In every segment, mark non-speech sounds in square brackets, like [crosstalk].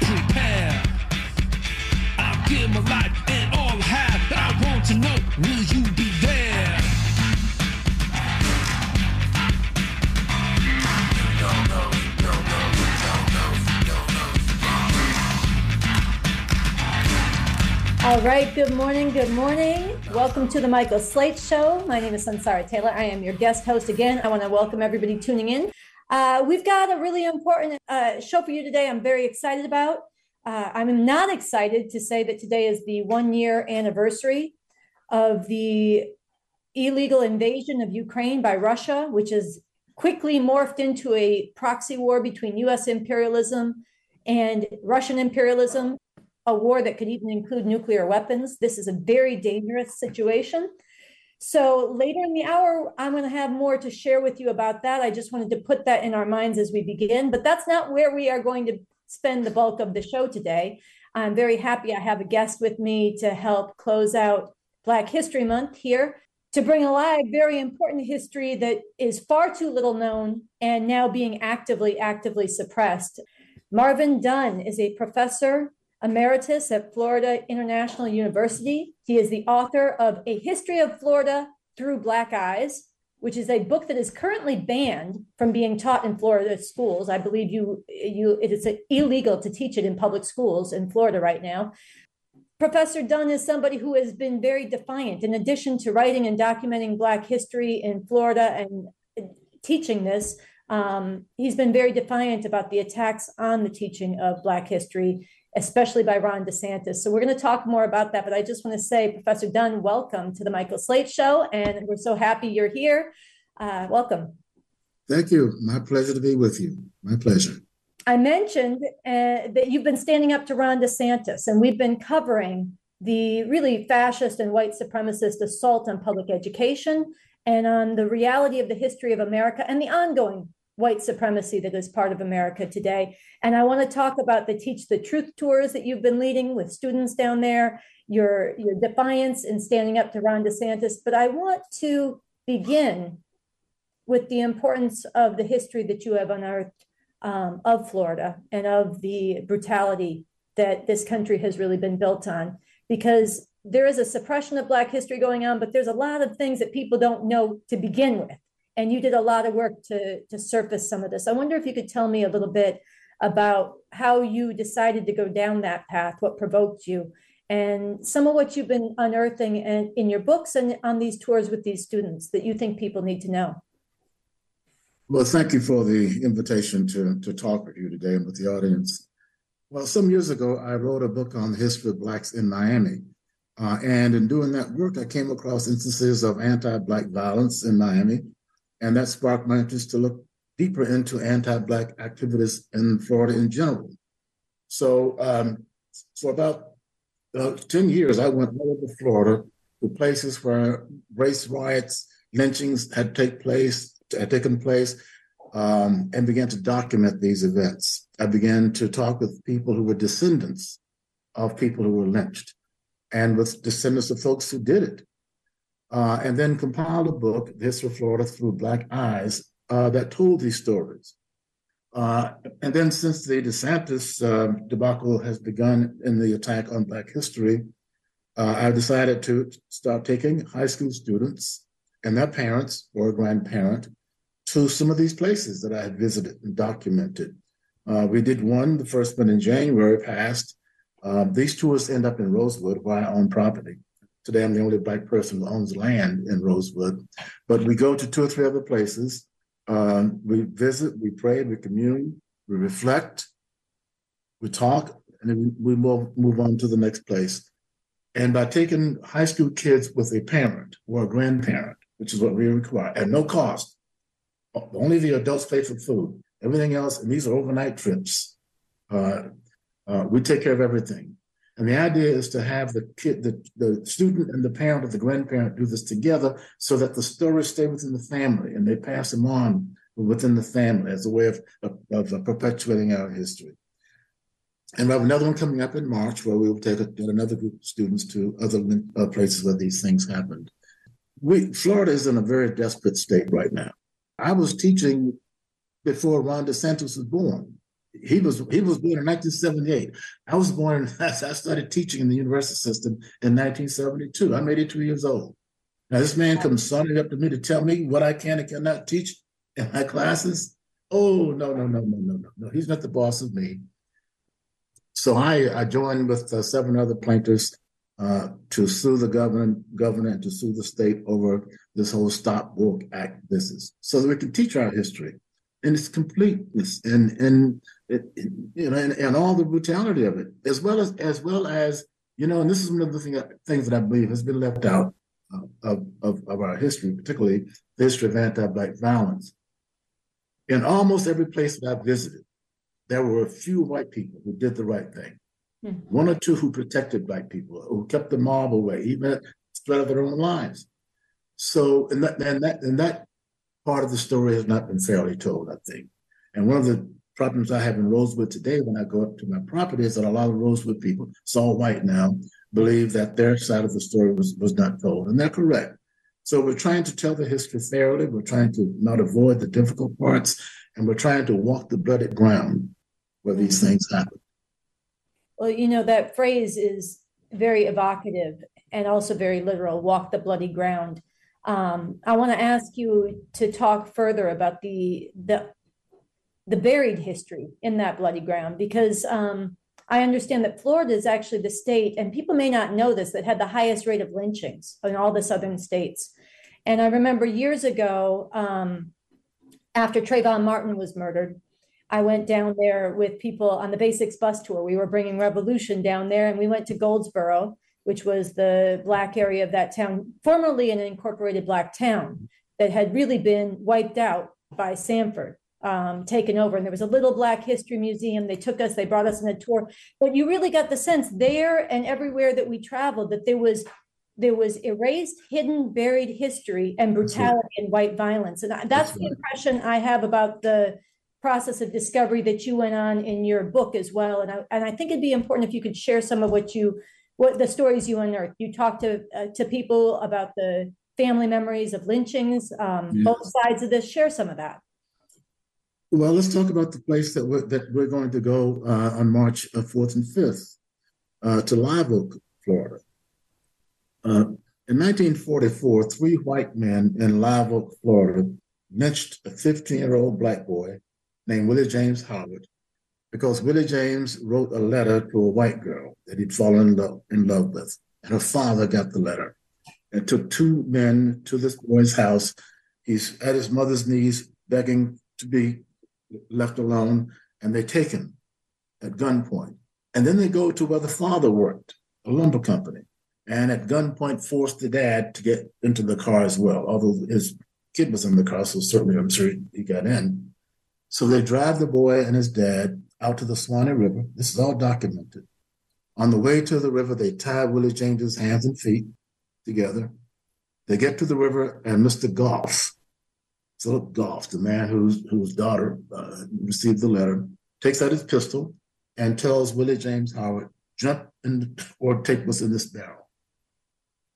Prepare. I'll give my life and all I have. I want to know, will you be there? All right, good morning, good morning. Welcome to the Michael Slate Show. My name is Sunsara Taylor. I am your guest host again. I want to welcome everybody tuning in. Uh, we've got a really important uh, show for you today. I'm very excited about. Uh, I'm not excited to say that today is the one year anniversary of the illegal invasion of Ukraine by Russia, which has quickly morphed into a proxy war between US imperialism and Russian imperialism a war that could even include nuclear weapons. This is a very dangerous situation. So later in the hour, I'm going to have more to share with you about that. I just wanted to put that in our minds as we begin, but that's not where we are going to spend the bulk of the show today. I'm very happy I have a guest with me to help close out Black History Month here to bring alive very important history that is far too little known and now being actively, actively suppressed. Marvin Dunn is a professor emeritus at Florida International University. He is the author of A History of Florida Through Black Eyes, which is a book that is currently banned from being taught in Florida schools. I believe you, you it is illegal to teach it in public schools in Florida right now. Professor Dunn is somebody who has been very defiant. In addition to writing and documenting Black history in Florida and teaching this, um, he's been very defiant about the attacks on the teaching of Black history especially by Ron DeSantis. So we're going to talk more about that. But I just want to say, Professor Dunn, welcome to the Michael Slate Show. And we're so happy you're here. Uh, welcome. Thank you. My pleasure to be with you. My pleasure. I mentioned uh, that you've been standing up to Ron DeSantis, and we've been covering the really fascist and white supremacist assault on public education and on the reality of the history of America and the ongoing white supremacy that is part of America today. And I want to talk about the Teach the Truth tours that you've been leading with students down there, your, your defiance in standing up to Ron DeSantis. But I want to begin with the importance of the history that you have unearthed um, of Florida and of the brutality that this country has really been built on. Because there is a suppression of Black history going on, but there's a lot of things that people don't know to begin with and you did a lot of work to to surface some of this. I wonder if you could tell me a little bit about how you decided to go down that path, what provoked you, and some of what you've been unearthing in, in your books and on these tours with these students that you think people need to know. Well, thank you for the invitation to, to talk with you today and with the audience. Well, some years ago, I wrote a book on the history of Blacks in Miami. Uh, and in doing that work, I came across instances of anti Black violence in Miami and that sparked my interest to look deeper into anti-Black activities in Florida in general. So um, for about uh, 10 years, I went all over Florida to places where race riots, lynchings had take place, had taken place, um, and began to document these events. I began to talk with people who were descendants of people who were lynched and with descendants of folks who did it uh, and then compiled a book, The History of Florida Through Black Eyes, uh, that told these stories. Uh, and then since the DeSantis uh, debacle has begun in the attack on Black history, uh, I decided to start taking high school students and their parents or grandparent to some of these places that I had visited and documented. Uh, we did one, the first one in January past. these tours end up in Rosewood, where I own property. Today, I'm the only Black person who owns land in Rosewood. But we go to two or three other places. Uh, we visit, we pray, we commune, we reflect, we talk, and then we move, move on to the next place. And by taking high school kids with a parent or a grandparent, which is what we require, at no cost, only the adults pay for food. Everything else, and these are overnight trips. Uh, uh, we take care of everything. And the idea is to have the kid, the, the student and the parent or the grandparent do this together so that the stories stay within the family and they pass them on within the family as a way of, of, of perpetuating our history. And we have another one coming up in March where we will take a, another group of students to other uh, places where these things happened. We, Florida is in a very desperate state right now. I was teaching before Ron DeSantis was born he was he was born in 1978. I was born. [laughs] I started teaching in the university system in 1972. I'm 82 years old. Now this man comes sonning up to me to tell me what I can and cannot teach in my classes. Oh no no no no no no no! He's not the boss of me. So I I joined with uh, seven other plaintiffs uh, to sue the government governor and to sue the state over this whole Stop Woke Act business, so that we can teach our history in its completeness and and it, you know and, and all the brutality of it, as well as as well as you know, and this is one of the thing, things that I believe has been left out of, of, of our history, particularly the history of anti-black violence. In almost every place that I visited, there were a few white people who did the right thing. Mm-hmm. One or two who protected black people, who kept the mob away, even at the threat of their own lives. So, and that, and that, and that part of the story has not been fairly told, I think. And one of the problems I have in Rosewood today when I go up to my property is that a lot of Rosewood people, it's all white now, believe that their side of the story was, was not told. And they're correct. So we're trying to tell the history fairly. We're trying to not avoid the difficult parts, and we're trying to walk the bloody ground where these things happen. Well, you know, that phrase is very evocative and also very literal walk the bloody ground. Um, I want to ask you to talk further about the, the, the buried history in that bloody ground because um, I understand that Florida is actually the state, and people may not know this, that had the highest rate of lynchings in all the southern states. And I remember years ago, um, after Trayvon Martin was murdered, I went down there with people on the Basics bus tour. We were bringing revolution down there, and we went to Goldsboro, which was the black area of that town, formerly an incorporated black town that had really been wiped out by Sanford um, taken over. And there was a little Black History Museum. They took us, they brought us on a tour. But you really got the sense there and everywhere that we traveled that there was there was erased, hidden, buried history and brutality and white violence. And that's, that's the impression I have about the process of discovery that you went on in your book as well. And I, and I think it'd be important if you could share some of what you, what the stories you unearthed. You talked to uh, to people about the family memories of lynchings, um, yes. both sides of this. Share some of that. Well, let's talk about the place that we're, that we're going to go uh, on March 4th uh, and 5th uh, to Live Oak, Florida. Uh, in 1944, three white men in Live Oak, Florida, lynched a 15 year old black boy named Willie James Howard because Willie James wrote a letter to a white girl that he'd fallen in love, in love with. And her father got the letter and took two men to this boy's house. He's at his mother's knees begging to be left alone, and they take him at gunpoint. And then they go to where the father worked, a lumber company, and at gunpoint force the dad to get into the car as well, although his kid was in the car, so certainly I'm sure he got in. So they drive the boy and his dad out to the Suwannee River. This is all documented. On the way to the river, they tie Willie James's hands and feet together. They get to the river, and Mr. Goff, Philip Goff, the man whose whose daughter uh, received the letter, takes out his pistol and tells Willie James Howard, "Jump in or take what's in this barrel."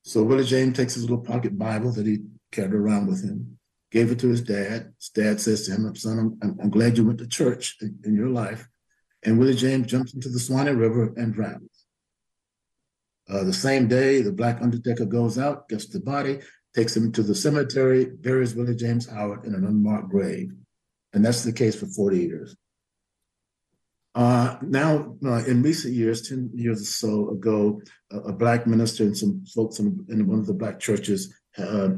So Willie James takes his little pocket Bible that he carried around with him, gave it to his dad. His dad says to him, "Son, I'm, I'm glad you went to church in, in your life." And Willie James jumps into the Suwannee River and drowns. Uh, the same day, the black undertaker goes out, gets the body, takes him to the cemetery, buries Willie James Howard in an unmarked grave. And that's the case for 40 years. Uh, now, uh, in recent years, 10 years or so ago, a, a black minister and some folks in, in, one of the black churches uh,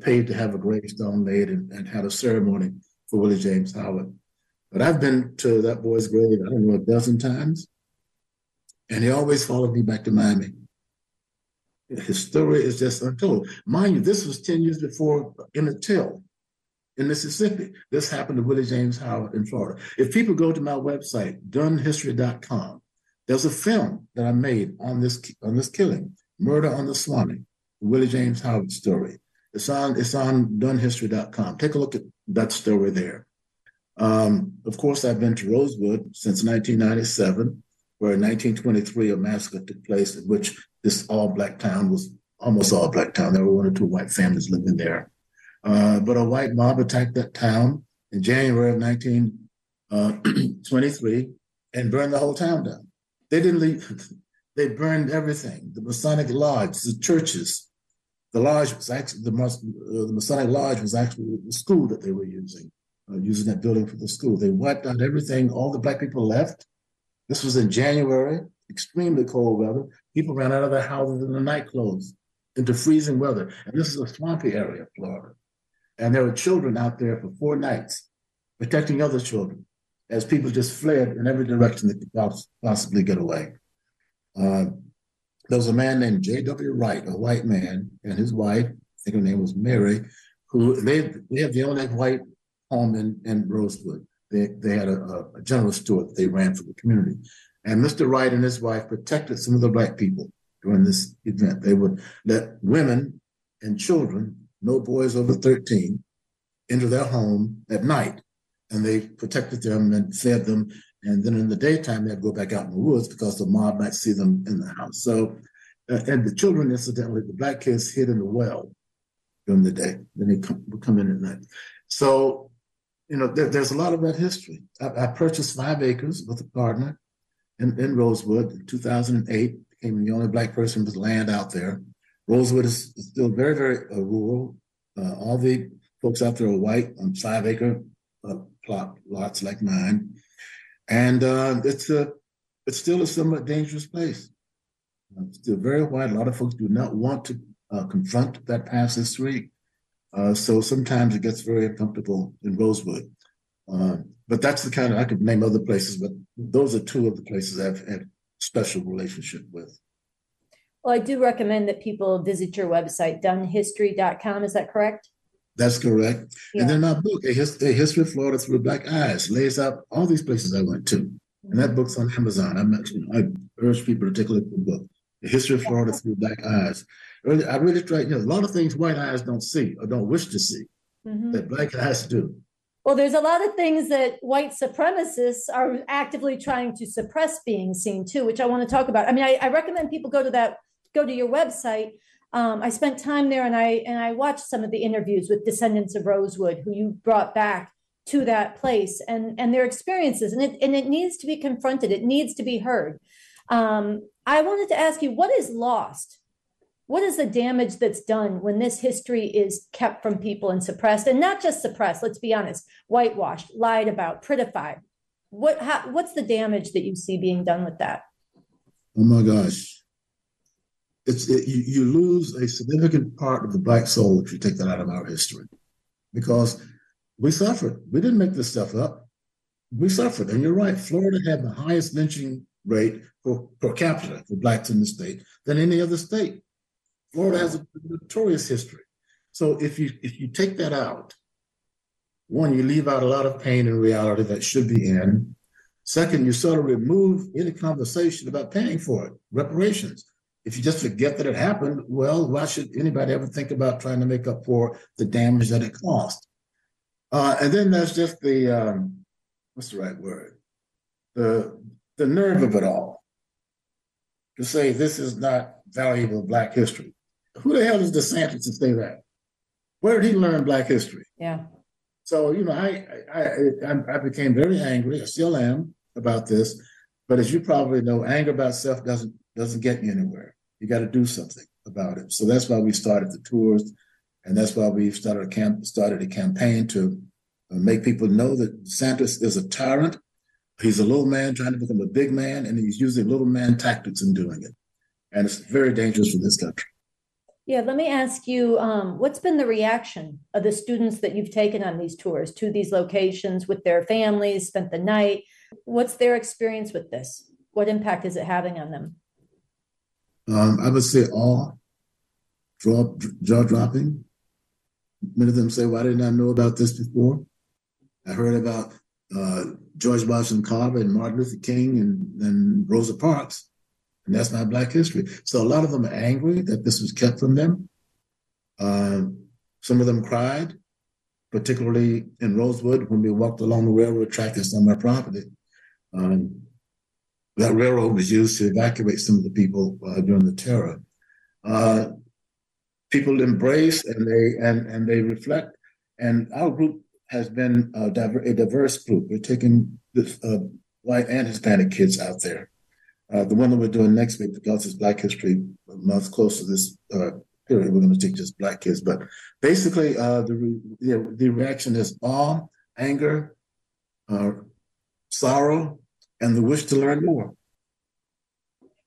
paid to have a gravestone made and, and, had a ceremony for Willie James Howard. But I've been to that boy's grave, I don't know, a dozen times. And he always followed me back to Miami. His story is just untold. Mind you, this was 10 years before in Emmett Till in Mississippi. This happened to Willie James Howard in Florida. If people go to my website, dunnhistory.com, there's a film that I made on this on this killing, Murder on the Suwannee, Willie James Howard story. It's on it's on dunnhistory.com. Take a look at that story there. Um, of course, I've been to Rosewood since 1997, where in 1923 a massacre took place in which this all black town was almost all black town. There were one or two white families living there. Uh, but a white mob attacked that town in January of 19, uh, [clears throat] 23 and burned the whole town down. They didn't leave, [laughs] they burned everything the Masonic Lodge, the churches. The lodge was actually, the, uh, the Masonic Lodge was actually the school that they were using, uh, using that building for the school. They wiped out everything. All the black people left. This was in January, extremely cold weather. People ran out of their houses in the night clothes into freezing weather. And this is a swampy area of Florida. And there were children out there for four nights protecting other children as people just fled in every direction they could possibly get away. Uh, there was a man named J.W. Wright, a white man, and his wife, I think her name was Mary, who they, they have the only white home in, in Rosewood. They, they had a, a general store that they ran for the community. And Mr. Wright and his wife protected some of the black people during this event. They would let women and children, no boys over 13, into their home at night. And they protected them and fed them. And then in the daytime, they'd go back out in the woods because the mob might see them in the house. So, uh, and the children, incidentally, the black kids hid in the well during the day. Then they come, would come in at night. So, you know, there, there's a lot of that history. I, I, purchased five acres with a partner in, in Rosewood in 2008 became the only black person with land out there. Rosewood is still very, very uh, rural. Uh, all the folks out there are white on five acre uh, plot lots like mine, and uh, it's a it's still a somewhat dangerous place. It's still very white. A lot of folks do not want to uh, confront that past history, Uh, so sometimes it gets very uncomfortable in Rosewood. Uh, but that's the kind of I could name other places, but those are two of the places I've had special relationship with. Well, I do recommend that people visit your website, dunnhistory.com. Is that correct? That's correct. Yeah. And then my book, a, Hist- a, History of Florida Through Black Eyes, lays out all these places I went to. And that mm-hmm. book's on Amazon. I mentioned, I urge people to take a look at the book, The History of Florida Through Black Eyes. I really try, you know, a lot of things white eyes don't see or don't wish to see mm-hmm. that black eyes do. Well, there's a lot of things that white supremacists are actively trying to suppress being seen too, which I want to talk about. I mean, I, I recommend people go to that, go to your website. Um, I spent time there and I and I watched some of the interviews with descendants of Rosewood who you brought back to that place and and their experiences, and it and it needs to be confronted. It needs to be heard. Um, I wanted to ask you, what is lost what is the damage that's done when this history is kept from people and suppressed? And not just suppressed let's be honest whitewashed lied about prettified. What how, what's the damage that you see being done with that? Oh my gosh. It's it, you, you lose a significant part of the black soul if you take that out of our history. Because we suffered. We didn't make this stuff up. We suffered. And you're right florida had the highest lynching rate per, per capita for blacks in the state than any other state Florida has a notorious history. So if you if you take that out, one, you leave out a lot of pain and reality that should be in. Second, you sort of remove any conversation about paying for it, reparations. If you just forget that it happened, well, why should anybody ever think about trying to make up for the damage that it caused? Uh, and then there's just the um, what's the right word? The the nerve of it all to say this is not valuable Black history. Who the hell is DeSantis to say that? Where did he learn Black history? Yeah. So you know, I I I, I became very angry. I still am about this, but as you probably know, anger about self doesn't doesn't get you anywhere. You got to do something about it. So that's why we started the tours, and that's why we started a camp started a campaign to uh, make people know that DeSantis is a tyrant. He's a little man trying to become a big man, and he's using little man tactics in doing it, and it's very dangerous for this country. Yeah, let me ask you, um, what's been the reaction of the students that you've taken on these tours to these locations with their families, spent the night? What's their experience with this? What impact is it having on them? Um, I would say all jaw, jaw dropping. Many of them say, Why didn't I know about this before? I heard about uh, George Washington Carver and Martin Luther King and, and Rosa Parks and that's not Black history. So a lot of them are angry that this was kept from them. Uh, some of them cried, particularly in Rosewood when we walked along the railroad track that's on my property. Um, that railroad was used to evacuate some of the people uh, during the terror. Uh, people embrace and they and and they reflect. And our group has been a, diver, a diverse group. We're taking the uh, white and Hispanic kids out there. Uh, the one that we're doing next week, because it's Black History Month, close to this uh, period, we're going to teach just Black kids. But basically, uh, the re- the reaction is awe, anger, uh, sorrow, and the wish to learn more.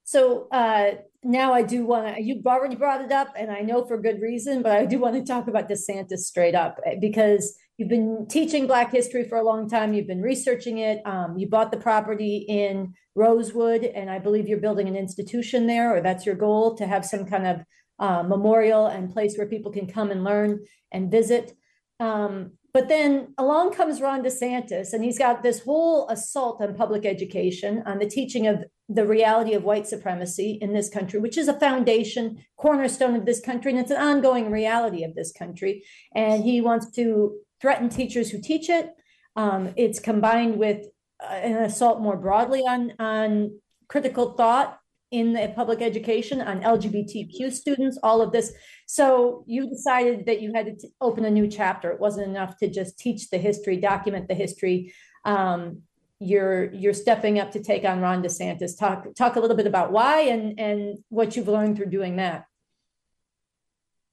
So uh, now I do want to, you've already brought it up, and I know for good reason, but I do want to talk about DeSantis straight up because you've been teaching Black history for a long time. You've been researching it. Um, you bought the property in Rosewood, and I believe you're building an institution there, or that's your goal to have some kind of uh, memorial and place where people can come and learn and visit. Um, but then along comes Ron DeSantis, and he's got this whole assault on public education, on the teaching of the reality of white supremacy in this country, which is a foundation, cornerstone of this country, and it's an ongoing reality of this country. And he wants to threaten teachers who teach it. Um, it's combined with uh, an assault more broadly on on critical thought in the public education on LGBTQ students, all of this. So you decided that you had to t- open a new chapter. It wasn't enough to just teach the history, document the history. Um, you're you're stepping up to take on Ron DeSantis. Talk talk a little bit about why and and what you've learned through doing that.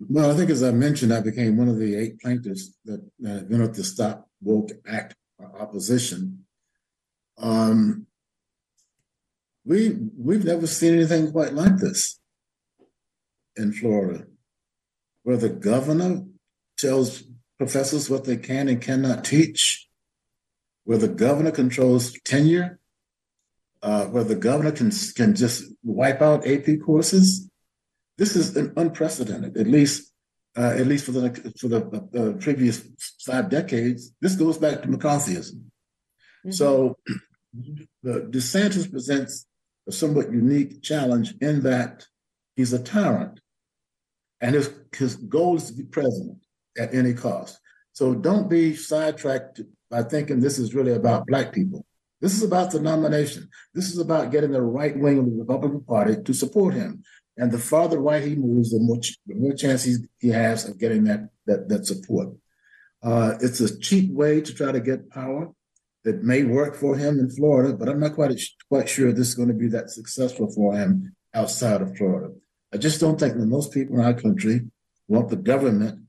Well, I think as I mentioned, I became one of the eight plaintiffs that, went up to stop woke act opposition. Um, we we've never seen anything quite like this in Florida, where the governor tells professors what they can and cannot teach, where the governor controls tenure, uh, where the governor can can just wipe out AP courses. This is unprecedented, at least uh, at least for the for the uh, previous five decades. This goes back to McCarthyism. Mm-hmm. So, [clears throat] the DeSantis presents a somewhat unique challenge in that he's a tyrant and his, his goal is to be president at any cost. So don't be sidetracked by thinking this is really about Black people. This is about the nomination. This is about getting the right wing of the Republican Party to support him. And the farther right he moves, the more, the more chance he, he has of getting that, that, that support. Uh, it's a cheap way to try to get power that may work for him in Florida, but I'm not quite quite sure this is going to be that successful for him outside of Florida. I just don't think that most people in our country want the government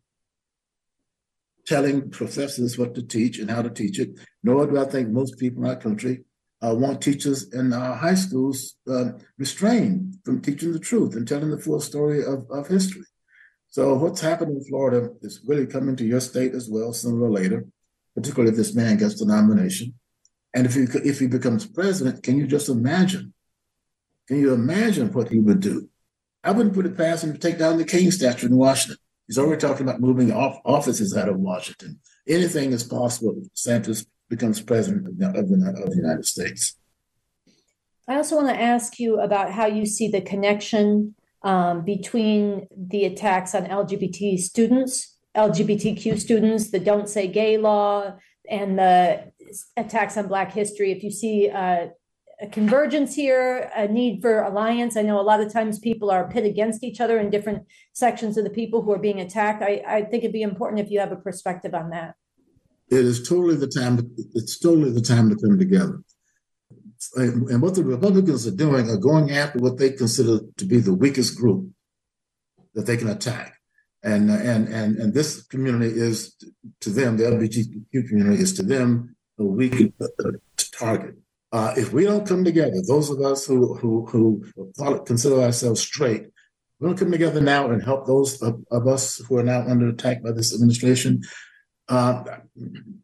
telling professors what to teach and how to teach it. Nor do I think most people in our country uh, want teachers in our high schools uh, restrained from teaching the truth and telling the full story of, of history. So what's happened in Florida is really coming to your state as well, sooner or later particularly if this man gets the nomination. And if he if he becomes president, can you just imagine? Can you imagine what he would do? I wouldn't put it past him to take down the King statue in Washington. He's already talking about moving off offices out of Washington. Anything is possible if Santos becomes president of the, of the United States. I also want to ask you about how you see the connection um, between the attacks on LGBT students LGBTQ students, the Don't Say Gay law, and the attacks on Black history. If you see a convergence here, a need for alliance, I know a lot of times people are pit against each other in different sections of the people who are being attacked. I, I think it'd be important if you have a perspective on that. It is totally the time. It's totally the time to come together. And what the Republicans are doing are going after what they consider to be the weakest group that they can attack and and and and this community is to them the LGBTQ community is to them a weak target. Uh, if we don't come together, those of us who who who consider ourselves straight, we don't come together now and help those of, of, us who are now under attack by this administration. Uh,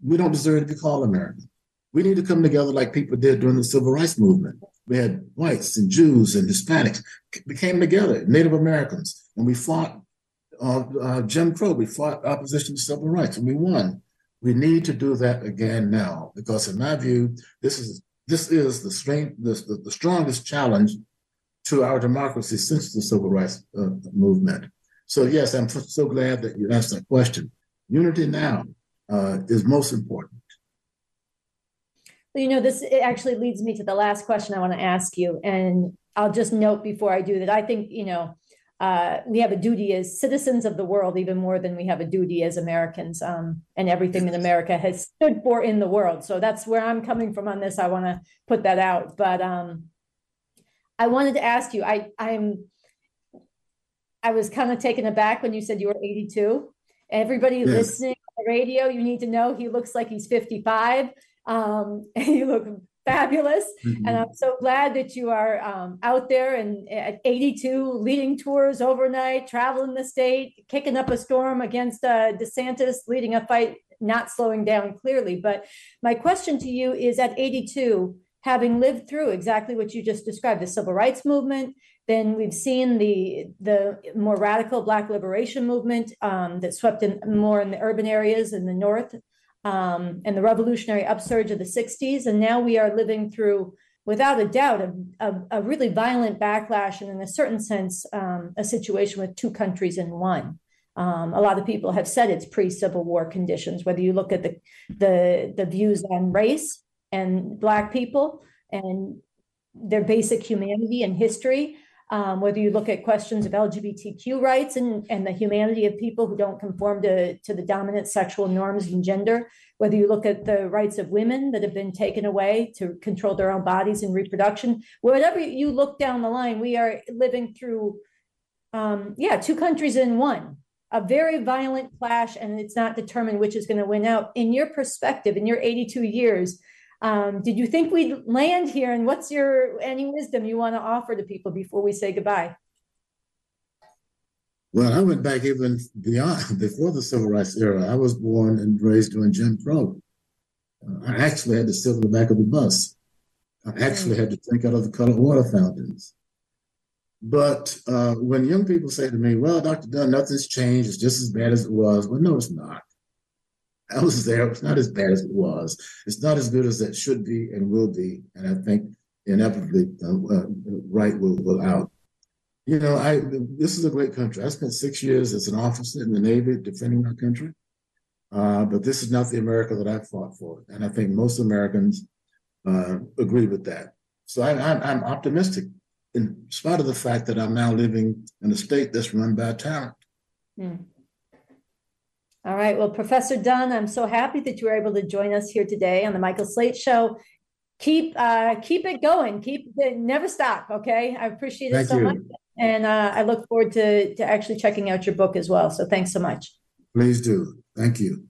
we don't deserve to be called American. We need to come together like people did during the civil rights movement. We had whites and Jews and Hispanics. We came together, Native Americans, and we fought of uh, Jim Crow. We fought opposition to civil rights and we won. We need to do that again now because, in my view, this is this is the strength, the, the strongest challenge to our democracy since the civil rights uh, movement. So, yes, I'm so glad that you asked that question. Unity now uh, is most important. Well, you know, this actually leads me to the last question I want to ask you. And I'll just note before I do that I think, you know, uh, we have a duty as citizens of the world, even more than we have a duty as Americans, um, and everything that America has stood for in the world. So that's where I'm coming from on this. I want to put that out. But um, I wanted to ask you. I I'm I was kind of taken aback when you said you were 82. Everybody yes. listening radio, you need to know he looks like he's 55. Um, [laughs] and you look fabulous. Mm-hmm. And I'm so glad that you are um, out there and at 82 leading tours overnight, traveling the state, kicking up a storm against uh, DeSantis, leading a fight, not slowing down clearly. But my question to you is at 82, having lived through exactly what you just described, the civil rights movement, then we've seen the the more radical Black liberation movement um, that swept in more in the urban areas in the North um, and the revolutionary upsurge of the 60s. And now we are living through, without a doubt, a, a, a really violent backlash and, in a certain sense, um, a situation with two countries in one. Um, a lot of people have said it's pre-Civil War conditions. Whether you look at the the, the views on race and Black people and their basic humanity and history, um, whether you look at questions of LGBTQ rights and, and the humanity of people who don't conform to, to the dominant sexual norms and gender, whether you look at the rights of women that have been taken away to control their own bodies and reproduction, whatever you look down the line, we are living through, um, yeah, two countries in one, a very violent clash, and it's not determined which is going to win out. In your perspective, in your 82 years, um, did you think we'd land here? And what's your any wisdom you want to offer to people before we say goodbye? Well, I went back even beyond [laughs] before the civil rights era. I was born and raised during Jim Crow. Uh, I actually had to sit in the back of the bus. I actually had to drink out of the colored water fountains. But uh, when young people say to me, "Well, Dr. Dunn, nothing's changed. It's just as bad as it was," well, no, it's not. Was there. It's not as bad as it was. It's not as good as it should be and will be. And I think inevitably, uh, uh, right will will out. You know, I this is a great country. I spent six years as an officer in the Navy defending our country. Uh, but this is not the America that I fought for, and I think most Americans uh, agree with that. So I, am optimistic, in spite of the fact that I'm now living in a state that's run by talent. Mm. All right. Well, Professor Dunn, I'm so happy that you were able to join us here today on the Michael Slate Show. Keep uh, keep it going. Keep never stop. Okay. I appreciate it Thank so you. much, and uh, I look forward to to actually checking out your book as well. So thanks so much. Please do. Thank you.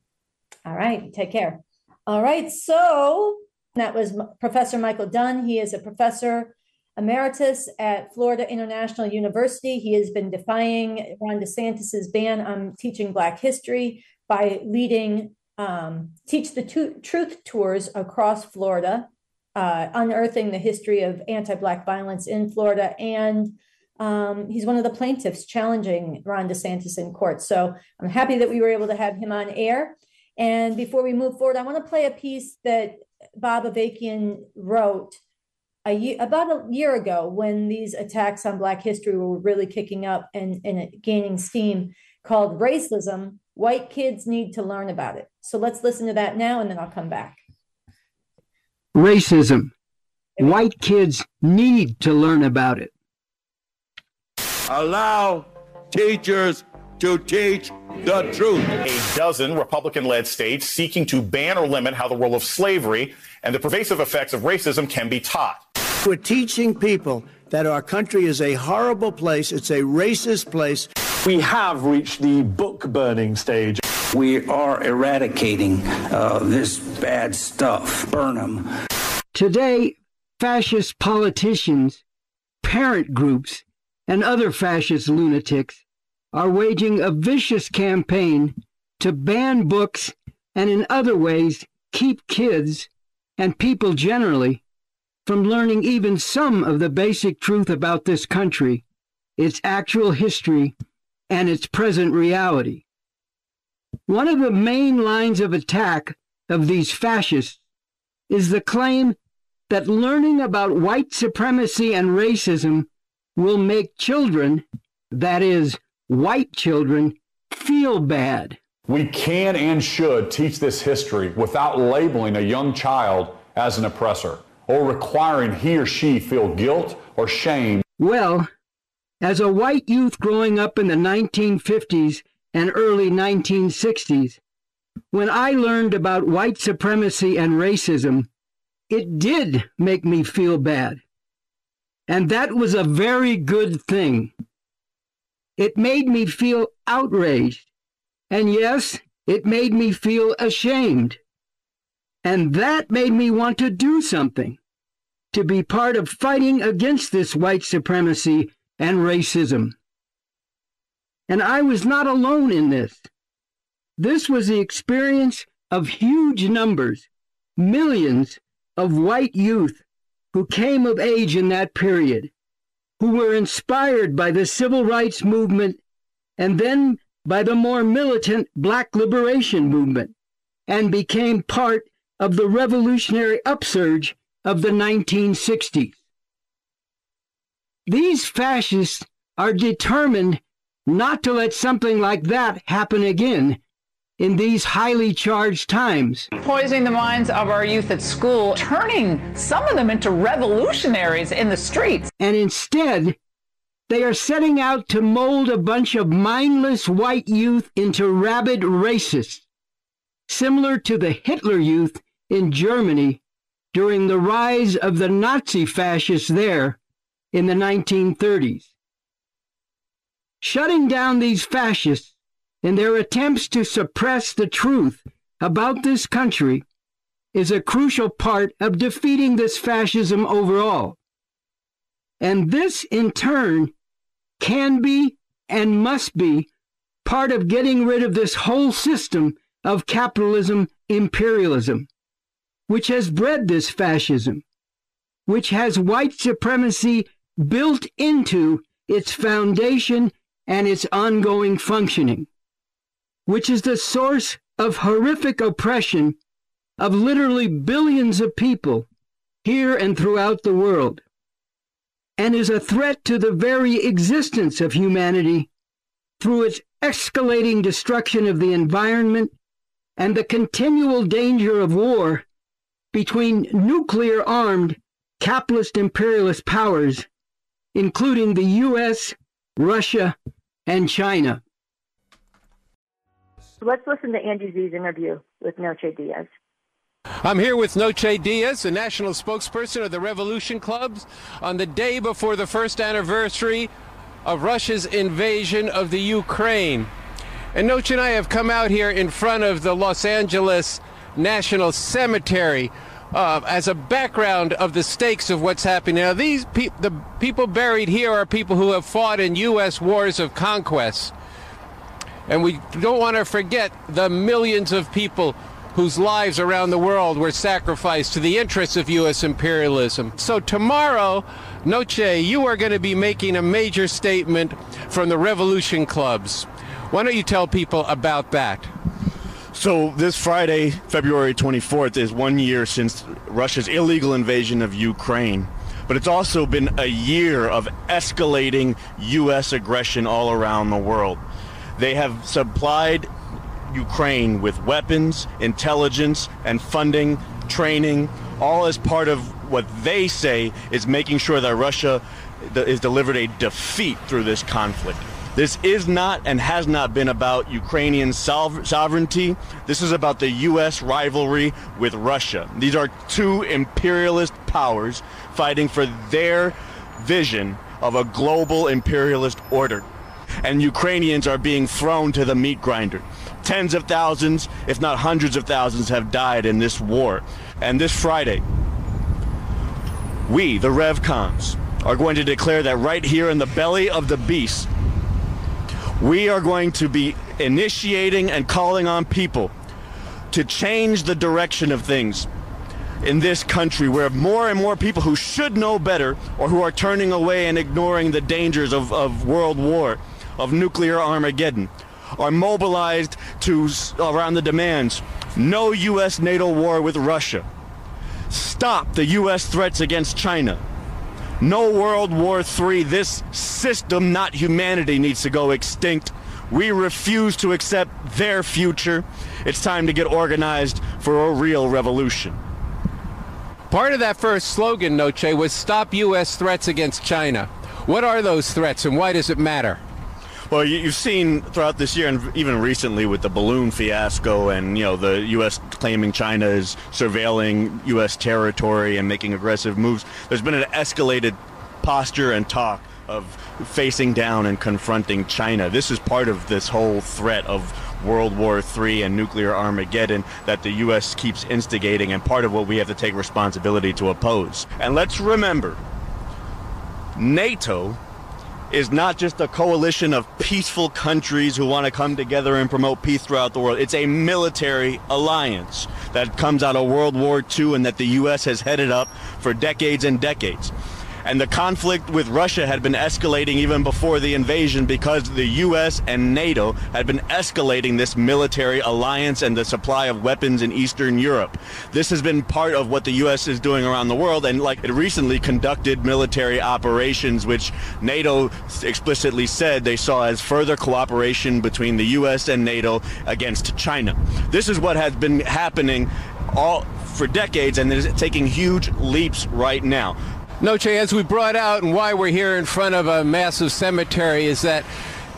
All right. Take care. All right. So that was Professor Michael Dunn. He is a professor emeritus at Florida International University. He has been defying Ron DeSantis's ban on teaching Black history by leading um, Teach the Truth tours across Florida, uh, unearthing the history of anti Black violence in Florida. And um, he's one of the plaintiffs challenging Ron DeSantis in court. So I'm happy that we were able to have him on air. And before we move forward, I want to play a piece that Bob Avakian wrote a year, about a year ago when these attacks on Black history were really kicking up and, and gaining steam called Racism. White kids need to learn about it. So let's listen to that now and then I'll come back. Racism. White kids need to learn about it. Allow teachers to teach the truth. A dozen Republican led states seeking to ban or limit how the role of slavery and the pervasive effects of racism can be taught. We're teaching people that our country is a horrible place, it's a racist place. We have reached the book burning stage. We are eradicating uh, this bad stuff. Burn them. Today, fascist politicians, parent groups, and other fascist lunatics are waging a vicious campaign to ban books and in other ways keep kids and people generally from learning even some of the basic truth about this country, its actual history, and its present reality. One of the main lines of attack of these fascists is the claim that learning about white supremacy and racism will make children, that is, white children, feel bad. We can and should teach this history without labeling a young child as an oppressor or requiring he or she feel guilt or shame. Well, As a white youth growing up in the 1950s and early 1960s, when I learned about white supremacy and racism, it did make me feel bad. And that was a very good thing. It made me feel outraged. And yes, it made me feel ashamed. And that made me want to do something, to be part of fighting against this white supremacy and racism. And I was not alone in this. This was the experience of huge numbers, millions of white youth who came of age in that period, who were inspired by the civil rights movement and then by the more militant black liberation movement, and became part of the revolutionary upsurge of the 1960s. These fascists are determined not to let something like that happen again in these highly charged times. Poisoning the minds of our youth at school, turning some of them into revolutionaries in the streets. And instead, they are setting out to mold a bunch of mindless white youth into rabid racists, similar to the Hitler youth in Germany during the rise of the Nazi fascists there in the 1930s. Shutting down these fascists in their attempts to suppress the truth about this country is a crucial part of defeating this fascism overall. And this, in turn, can be and must be part of getting rid of this whole system of capitalism imperialism, which has bred this fascism, which has white supremacy built into its foundation and its ongoing functioning which is the source of horrific oppression of literally billions of people here and throughout the world, and is a threat to the very existence of humanity through its escalating destruction of the environment and the continual danger of war between nuclear armed capitalist imperialist powers, including the US, Russia, and China. Let's listen to Andy Zee's interview with Noche Diaz. I'm here with Noche Diaz, the national spokesperson of the Revolution Clubs, on the day before the first anniversary of Russia's invasion of the Ukraine. And Noche and I have come out here in front of the Los Angeles National Cemetery uh, as a background of the stakes of what's happening. Now, these pe- the people buried here are people who have fought in U.S. wars of conquest. And we don't want to forget the millions of people whose lives around the world were sacrificed to the interests of U.S. imperialism. So tomorrow, Noche, you are going to be making a major statement from the revolution clubs. Why don't you tell people about that? So this Friday, February 24th, is one year since Russia's illegal invasion of Ukraine. But it's also been a year of escalating U.S. aggression all around the world. They have supplied Ukraine with weapons, intelligence, and funding, training, all as part of what they say is making sure that Russia is delivered a defeat through this conflict. This is not and has not been about Ukrainian sovereignty. This is about the U.S. rivalry with Russia. These are two imperialist powers fighting for their vision of a global imperialist order and Ukrainians are being thrown to the meat grinder. Tens of thousands, if not hundreds of thousands, have died in this war. And this Friday, we, the Revcoms, are going to declare that right here in the belly of the beast, we are going to be initiating and calling on people to change the direction of things in this country where more and more people who should know better or who are turning away and ignoring the dangers of, of world war of nuclear Armageddon are mobilized to around the demands no U.S. NATO war with Russia. Stop the U.S. threats against China. No World War III. This system, not humanity, needs to go extinct. We refuse to accept their future. It's time to get organized for a real revolution. Part of that first slogan, Noche, was Stop U.S. Threats Against China. What are those threats and why does it matter? Well, you've seen throughout this year, and even recently with the balloon fiasco, and you know the U.S. claiming China is surveilling U.S. territory and making aggressive moves. There's been an escalated posture and talk of facing down and confronting China. This is part of this whole threat of World War III and nuclear Armageddon that the U.S. keeps instigating, and part of what we have to take responsibility to oppose. And let's remember, NATO is not just a coalition of peaceful countries who want to come together and promote peace throughout the world. It's a military alliance that comes out of World War II and that the U.S. has headed up for decades and decades. And the conflict with Russia had been escalating even before the invasion because the U.S. and NATO had been escalating this military alliance and the supply of weapons in Eastern Europe. This has been part of what the U.S. is doing around the world, and like it recently conducted military operations, which NATO explicitly said they saw as further cooperation between the U.S. and NATO against China. This is what has been happening all for decades and is taking huge leaps right now. Noche, as we brought out and why we're here in front of a massive cemetery is that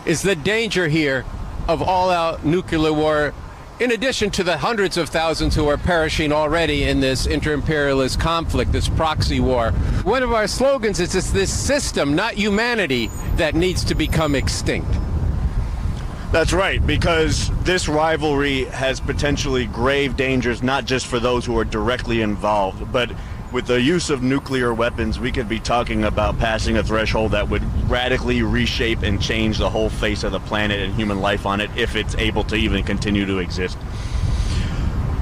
is the danger here of all-out nuclear war in addition to the hundreds of thousands who are perishing already in this inter-imperialist conflict, this proxy war. One of our slogans is it's this system, not humanity, that needs to become extinct. That's right, because this rivalry has potentially grave dangers, not just for those who are directly involved, but with the use of nuclear weapons, we could be talking about passing a threshold that would radically reshape and change the whole face of the planet and human life on it if it's able to even continue to exist.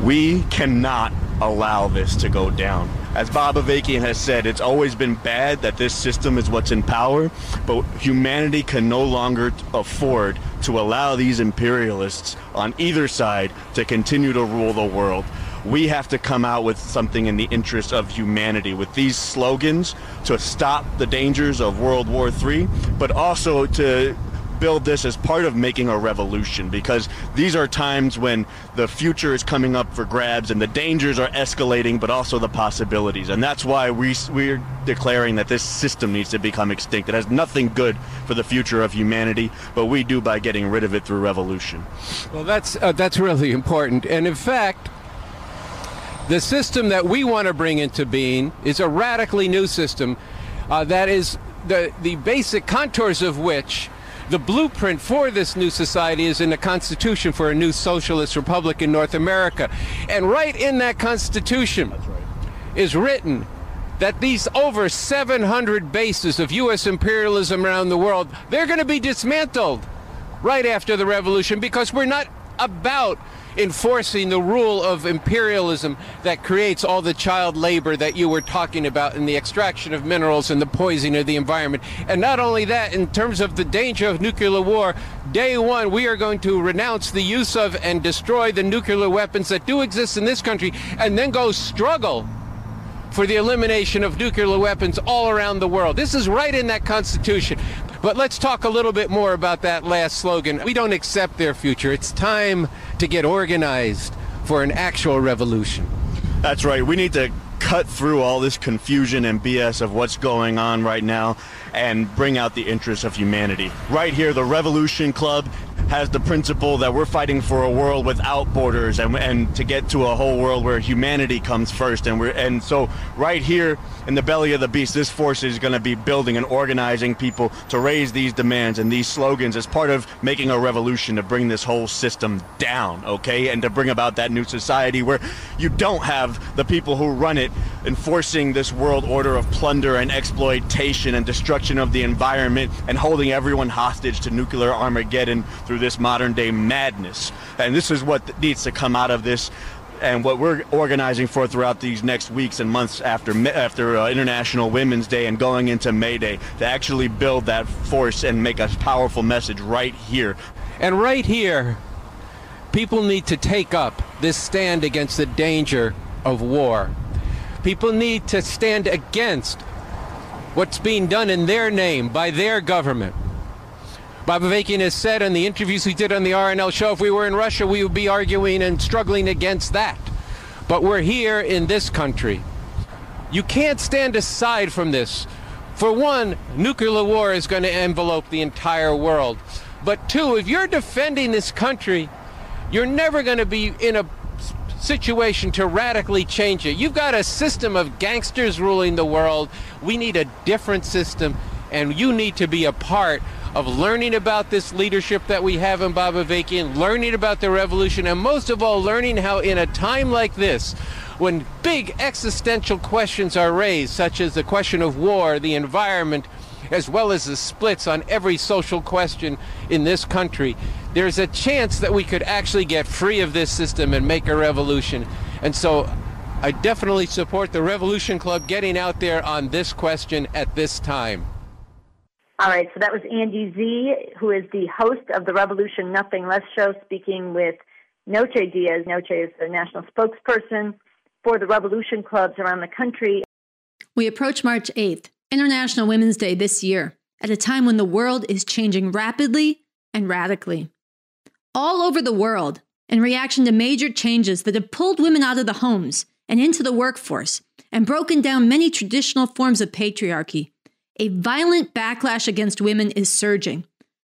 We cannot allow this to go down. As Bob Avakian has said, it's always been bad that this system is what's in power, but humanity can no longer afford to allow these imperialists on either side to continue to rule the world we have to come out with something in the interest of humanity with these slogans to stop the dangers of World War III, but also to build this as part of making a revolution because these are times when the future is coming up for grabs and the dangers are escalating but also the possibilities. And that's why we we're declaring that this system needs to become extinct. It has nothing good for the future of humanity but we do by getting rid of it through revolution. Well that's uh, that's really important. And in fact the system that we want to bring into being is a radically new system uh, that is the, the basic contours of which the blueprint for this new society is in the Constitution for a new socialist republic in North America. And right in that Constitution right. is written that these over 700 bases of U.S. imperialism around the world, they're going to be dismantled right after the revolution because we're not about enforcing the rule of imperialism that creates all the child labor that you were talking about in the extraction of minerals and the poisoning of the environment. And not only that, in terms of the danger of nuclear war, day one, we are going to renounce the use of and destroy the nuclear weapons that do exist in this country and then go struggle for the elimination of nuclear weapons all around the world. This is right in that Constitution. But let's talk a little bit more about that last slogan. We don't accept their future. It's time to get organized for an actual revolution. That's right. We need to cut through all this confusion and BS of what's going on right now and bring out the interests of humanity. Right here, the Revolution Club has the principle that we're fighting for a world without borders and, and to get to a whole world where humanity comes first. And we're and so right here in the belly of the beast, this force is going to be building and organizing people to raise these demands and these slogans as part of making a revolution to bring this whole system down, okay, and to bring about that new society where you don't have the people who run it enforcing this world order of plunder and exploitation and destruction of the environment and holding everyone hostage to nuclear Armageddon through this modern day madness. And this is what needs to come out of this and what we're organizing for throughout these next weeks and months after after uh, International Women's Day and going into May Day to actually build that force and make a powerful message right here. And right here, people need to take up this stand against the danger of war. People need to stand against what's being done in their name by their government. Bob Avakian has said in the interviews he did on the RNL show, if we were in Russia, we would be arguing and struggling against that. But we're here in this country. You can't stand aside from this For one, nuclear war is going to envelope the entire world. But two, if you're defending this country, you're never going to be in a situation to radically change it. You've got a system of gangsters ruling the world. We need a different system, and you need to be a part of learning about this leadership that we have in Bob Avakian, learning about the revolution, and most of all, learning how in a time like this, when big existential questions are raised, such as the question of war, the environment, as well as the splits on every social question in this country, there's a chance that we could actually get free of this system and make a revolution. And so I definitely support the Revolution Club getting out there on this question at this time. All right, so that was Andy Zee, who is the host of the Revolution Nothing Less show, speaking with Noche Diaz. Noche is the national spokesperson for the Revolution Clubs around the country. We approach March 8th, International Women's Day this year, at a time when the world is changing rapidly and radically. All over the world, in reaction to major changes that have pulled women out of the homes and into the workforce and broken down many traditional forms of patriarchy, a violent backlash against women is surging.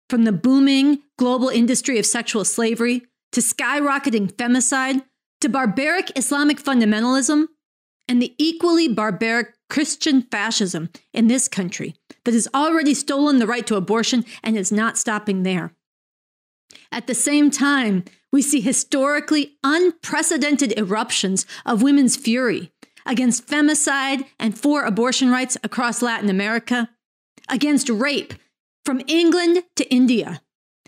From the booming global industry of sexual slavery to skyrocketing femicide to barbaric Islamic fundamentalism and the equally barbaric Christian fascism in this country that has already stolen the right to abortion and is not stopping there. At the same time, we see historically unprecedented eruptions of women's fury against femicide and for abortion rights across Latin America, against rape from England to India,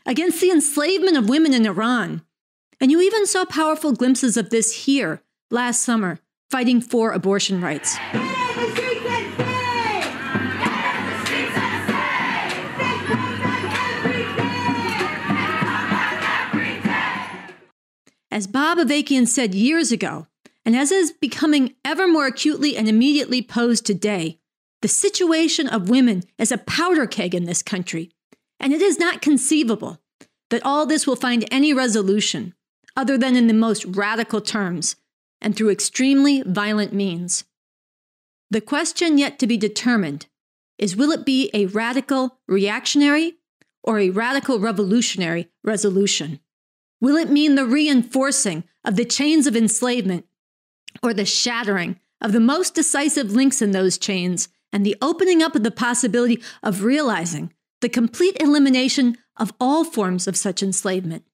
against the enslavement of women in Iran. And you even saw powerful glimpses of this here last summer, fighting for abortion rights. As Bob Avakian said years ago, and as is becoming ever more acutely and immediately posed today, the situation of women is a powder keg in this country, and it is not conceivable that all this will find any resolution other than in the most radical terms and through extremely violent means. The question yet to be determined is will it be a radical reactionary or a radical revolutionary resolution? Will it mean the reinforcing of the chains of enslavement or the shattering of the most decisive links in those chains and the opening up of the possibility of realizing the complete elimination of all forms of such enslavement?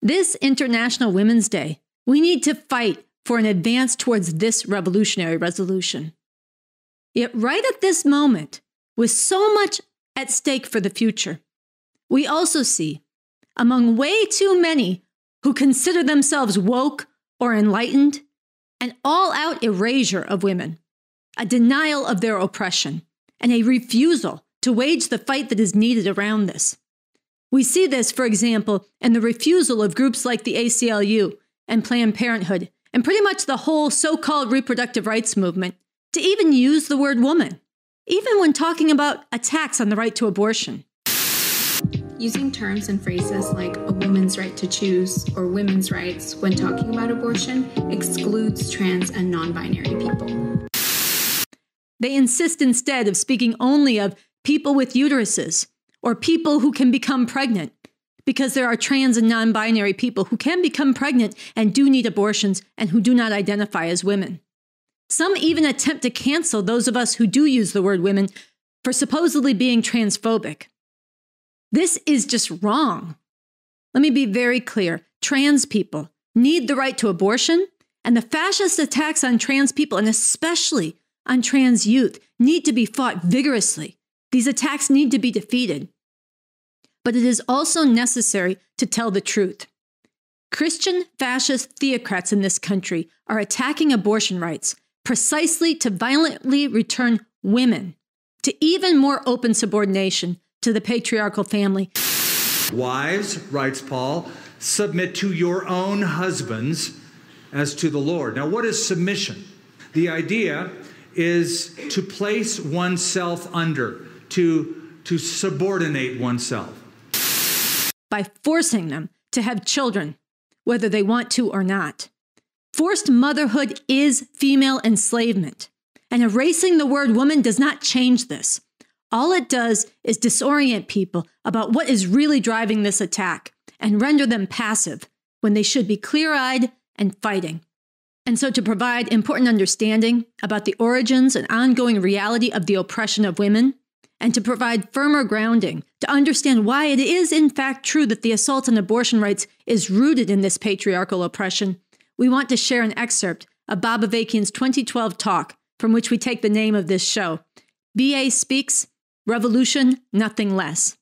This International Women's Day, we need to fight for an advance towards this revolutionary resolution. Yet, right at this moment, with so much at stake for the future, we also see among way too many who consider themselves woke or enlightened, an all out erasure of women, a denial of their oppression, and a refusal to wage the fight that is needed around this. We see this, for example, in the refusal of groups like the ACLU and Planned Parenthood, and pretty much the whole so called reproductive rights movement, to even use the word woman, even when talking about attacks on the right to abortion. Using terms and phrases like a woman's right to choose or women's rights when talking about abortion excludes trans and non binary people. They insist instead of speaking only of people with uteruses or people who can become pregnant, because there are trans and non binary people who can become pregnant and do need abortions and who do not identify as women. Some even attempt to cancel those of us who do use the word women for supposedly being transphobic. This is just wrong. Let me be very clear trans people need the right to abortion, and the fascist attacks on trans people, and especially on trans youth, need to be fought vigorously. These attacks need to be defeated. But it is also necessary to tell the truth. Christian fascist theocrats in this country are attacking abortion rights precisely to violently return women to even more open subordination to the patriarchal family. Wives, writes Paul, submit to your own husbands as to the Lord. Now, what is submission? The idea is to place oneself under, to, to subordinate oneself. By forcing them to have children, whether they want to or not. Forced motherhood is female enslavement. And erasing the word woman does not change this. All it does is disorient people about what is really driving this attack and render them passive when they should be clear eyed and fighting. And so, to provide important understanding about the origins and ongoing reality of the oppression of women, and to provide firmer grounding to understand why it is, in fact, true that the assault on abortion rights is rooted in this patriarchal oppression, we want to share an excerpt of Bob Avakian's 2012 talk, from which we take the name of this show BA Speaks Revolution, Nothing Less.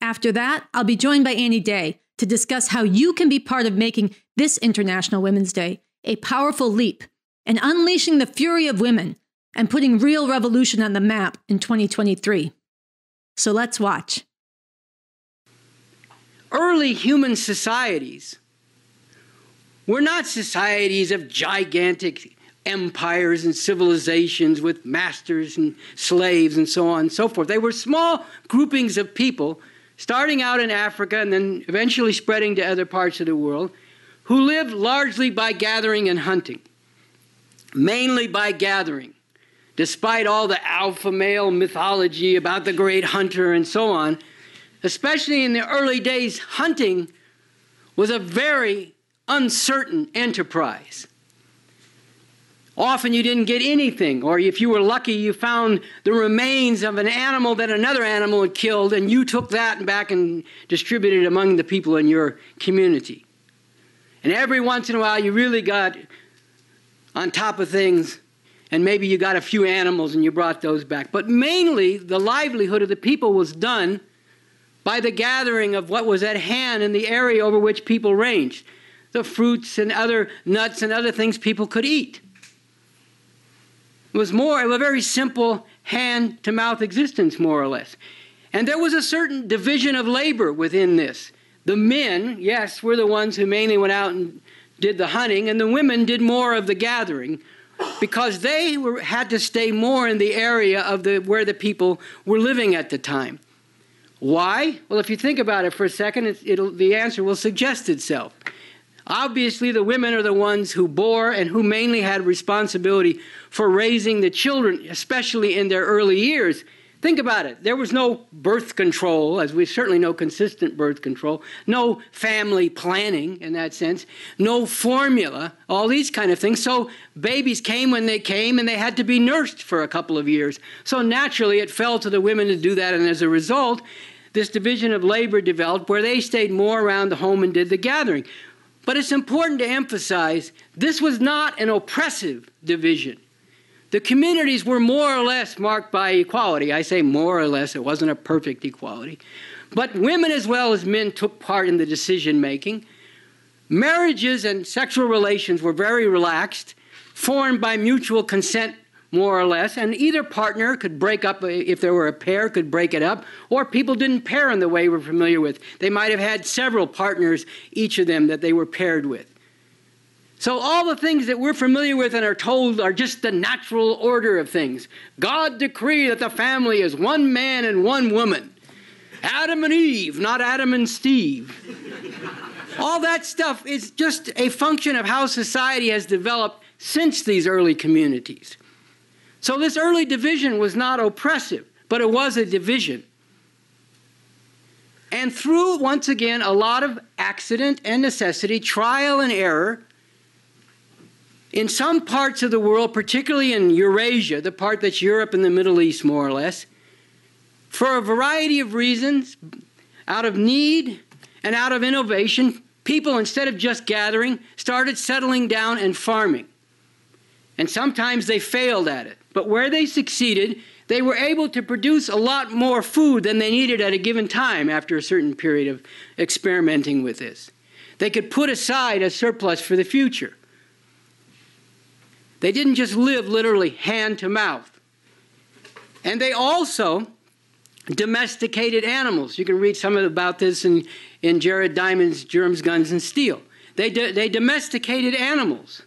After that, I'll be joined by Annie Day to discuss how you can be part of making this International Women's Day a powerful leap and unleashing the fury of women and putting real revolution on the map in 2023. So let's watch. Early human societies were not societies of gigantic empires and civilizations with masters and slaves and so on and so forth. They were small groupings of people starting out in Africa and then eventually spreading to other parts of the world who lived largely by gathering and hunting, mainly by gathering despite all the alpha male mythology about the great hunter and so on, especially in the early days, hunting was a very uncertain enterprise. Often you didn't get anything, or if you were lucky, you found the remains of an animal that another animal had killed, and you took that back and distributed it among the people in your community. And every once in a while, you really got on top of things and maybe you got a few animals and you brought those back. But mainly, the livelihood of the people was done by the gathering of what was at hand in the area over which people ranged the fruits and other nuts and other things people could eat. It was more of a very simple hand to mouth existence, more or less. And there was a certain division of labor within this. The men, yes, were the ones who mainly went out and did the hunting, and the women did more of the gathering because they were, had to stay more in the area of the, where the people were living at the time. Why? Well, if you think about it for a second, the answer will suggest itself. Obviously, the women are the ones who bore and who mainly had responsibility for raising the children, especially in their early years. Think about it. There was no birth control, as we certainly know consistent birth control, no family planning in that sense, no formula, all these kind of things. So babies came when they came and they had to be nursed for a couple of years. So naturally it fell to the women to do that and as a result, this division of labor developed where they stayed more around the home and did the gathering. But it's important to emphasize this was not an oppressive division. The communities were more or less marked by equality. I say more or less, it wasn't a perfect equality. But women as well as men took part in the decision making. Marriages and sexual relations were very relaxed, formed by mutual consent more or less, and either partner could break up, uh, if there were a pair, could break it up, or people didn't pair in the way we're familiar with. They might have had several partners, each of them, that they were paired with. So, all the things that we're familiar with and are told are just the natural order of things. God decreed that the family is one man and one woman. Adam and Eve, not Adam and Steve. all that stuff is just a function of how society has developed since these early communities. So, this early division was not oppressive, but it was a division. And through, once again, a lot of accident and necessity, trial and error, in some parts of the world, particularly in Eurasia, the part that's Europe and the Middle East, more or less, for a variety of reasons, out of need and out of innovation, people, instead of just gathering, started settling down and farming. And sometimes they failed at it. But where they succeeded, they were able to produce a lot more food than they needed at a given time after a certain period of experimenting with this. They could put aside a surplus for the future. They didn't just live literally hand to mouth. And they also domesticated animals. You can read some about this in, in Jared Diamond's Germs, Guns, and Steel. They, they domesticated animals.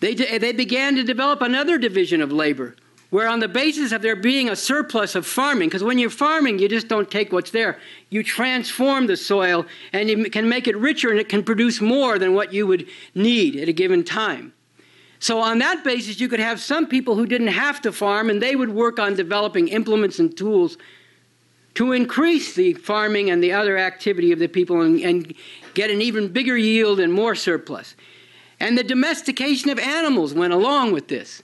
They, they began to develop another division of labor, where on the basis of there being a surplus of farming, because when you're farming, you just don't take what's there. You transform the soil and you can make it richer and it can produce more than what you would need at a given time. So, on that basis, you could have some people who didn't have to farm and they would work on developing implements and tools to increase the farming and the other activity of the people and, and get an even bigger yield and more surplus. And the domestication of animals went along with this.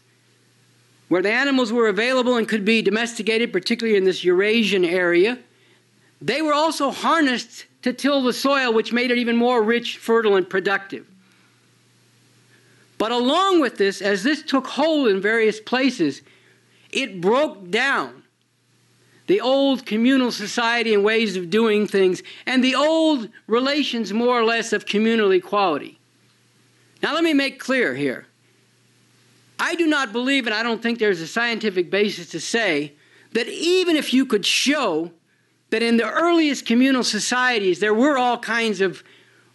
Where the animals were available and could be domesticated, particularly in this Eurasian area, they were also harnessed to till the soil, which made it even more rich, fertile, and productive. But along with this, as this took hold in various places, it broke down the old communal society and ways of doing things and the old relations, more or less, of communal equality. Now, let me make clear here. I do not believe, and I don't think there's a scientific basis to say, that even if you could show that in the earliest communal societies there were all kinds of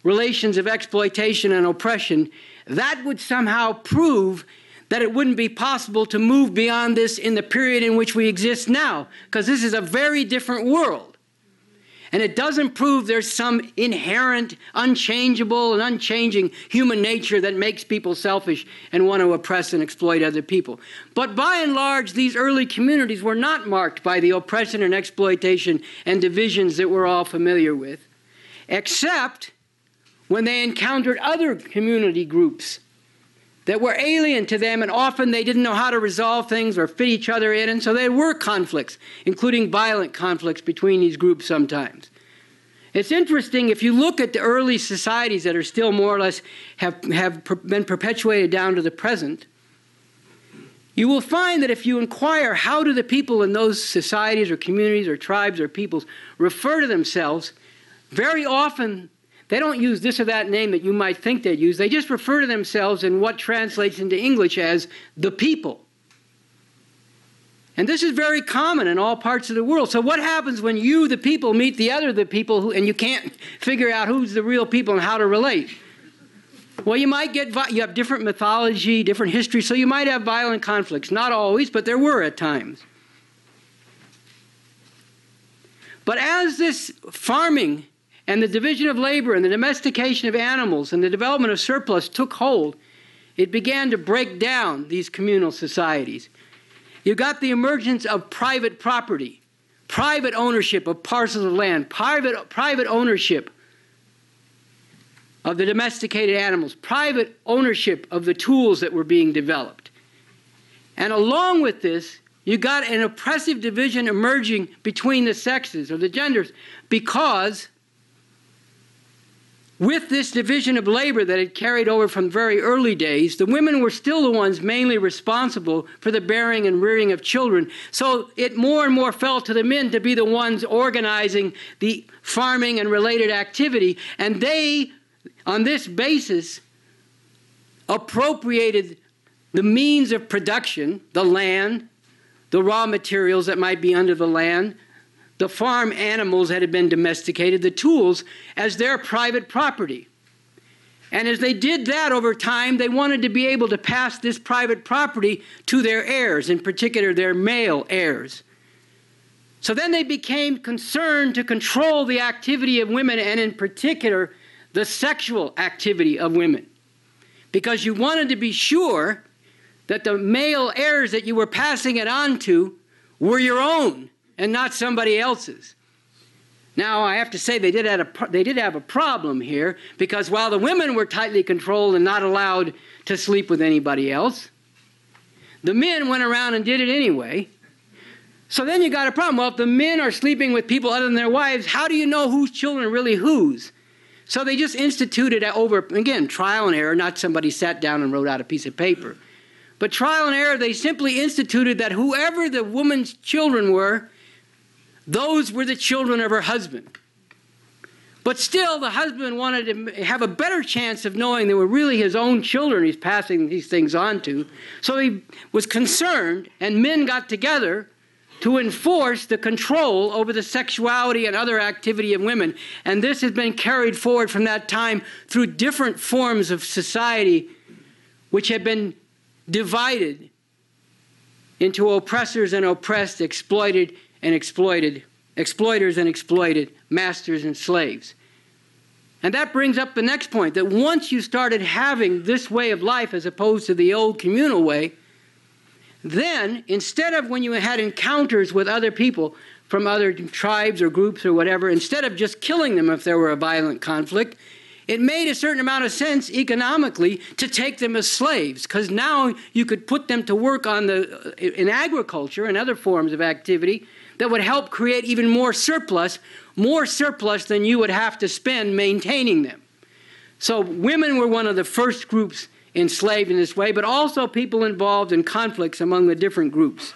relations of exploitation and oppression, that would somehow prove that it wouldn't be possible to move beyond this in the period in which we exist now, because this is a very different world. And it doesn't prove there's some inherent, unchangeable, and unchanging human nature that makes people selfish and want to oppress and exploit other people. But by and large, these early communities were not marked by the oppression and exploitation and divisions that we're all familiar with, except when they encountered other community groups that were alien to them, and often they didn't know how to resolve things or fit each other in, and so there were conflicts, including violent conflicts between these groups sometimes. It's interesting if you look at the early societies that are still more or less have, have been perpetuated down to the present, you will find that if you inquire how do the people in those societies or communities or tribes or peoples refer to themselves, very often they don't use this or that name that you might think they use. They just refer to themselves in what translates into English as the people. And this is very common in all parts of the world. So, what happens when you, the people, meet the other, the people, who, and you can't [laughs] figure out who's the real people and how to relate? Well, you might get, you have different mythology, different history, so you might have violent conflicts. Not always, but there were at times. But as this farming and the division of labor and the domestication of animals and the development of surplus took hold, it began to break down these communal societies. You got the emergence of private property, private ownership of parcels of land, private, private ownership of the domesticated animals, private ownership of the tools that were being developed. And along with this, you got an oppressive division emerging between the sexes or the genders because with this division of labor that had carried over from very early days, the women were still the ones mainly responsible for the bearing and rearing of children. So it more and more fell to the men to be the ones organizing the farming and related activity. And they, on this basis, appropriated the means of production, the land, the raw materials that might be under the land, the farm animals that had been domesticated, the tools, as their private property. And as they did that over time, they wanted to be able to pass this private property to their heirs, in particular their male heirs. So then they became concerned to control the activity of women, and in particular, the sexual activity of women. Because you wanted to be sure that the male heirs that you were passing it on to were your own and not somebody else's. Now, I have to say they did, have a, they did have a problem here because while the women were tightly controlled and not allowed to sleep with anybody else, the men went around and did it anyway. So then you got a problem. Well, if the men are sleeping with people other than their wives, how do you know whose children are really whose? So they just instituted over, again, trial and error, not somebody sat down and wrote out a piece of paper. But trial and error, they simply instituted that whoever the woman's children were, those were the children of her husband. But still, the husband wanted to have a better chance of knowing they were really his own children he's passing these things on to. So he was concerned, and men got together to enforce the control over the sexuality and other activity of women. And this has been carried forward from that time through different forms of society, which have been divided into oppressors and oppressed, exploited and exploited, exploiters and exploited, masters and slaves. And that brings up the next point that once you started having this way of life as opposed to the old communal way, then instead of when you had encounters with other people from other tribes or groups or whatever, instead of just killing them if there were a violent conflict, it made a certain amount of sense economically to take them as slaves because now you could put them to work on the in agriculture and other forms of activity that would help create even more surplus, more surplus than you would have to spend maintaining them. So women were one of the first groups enslaved in this way, but also people involved in conflicts among the different groups.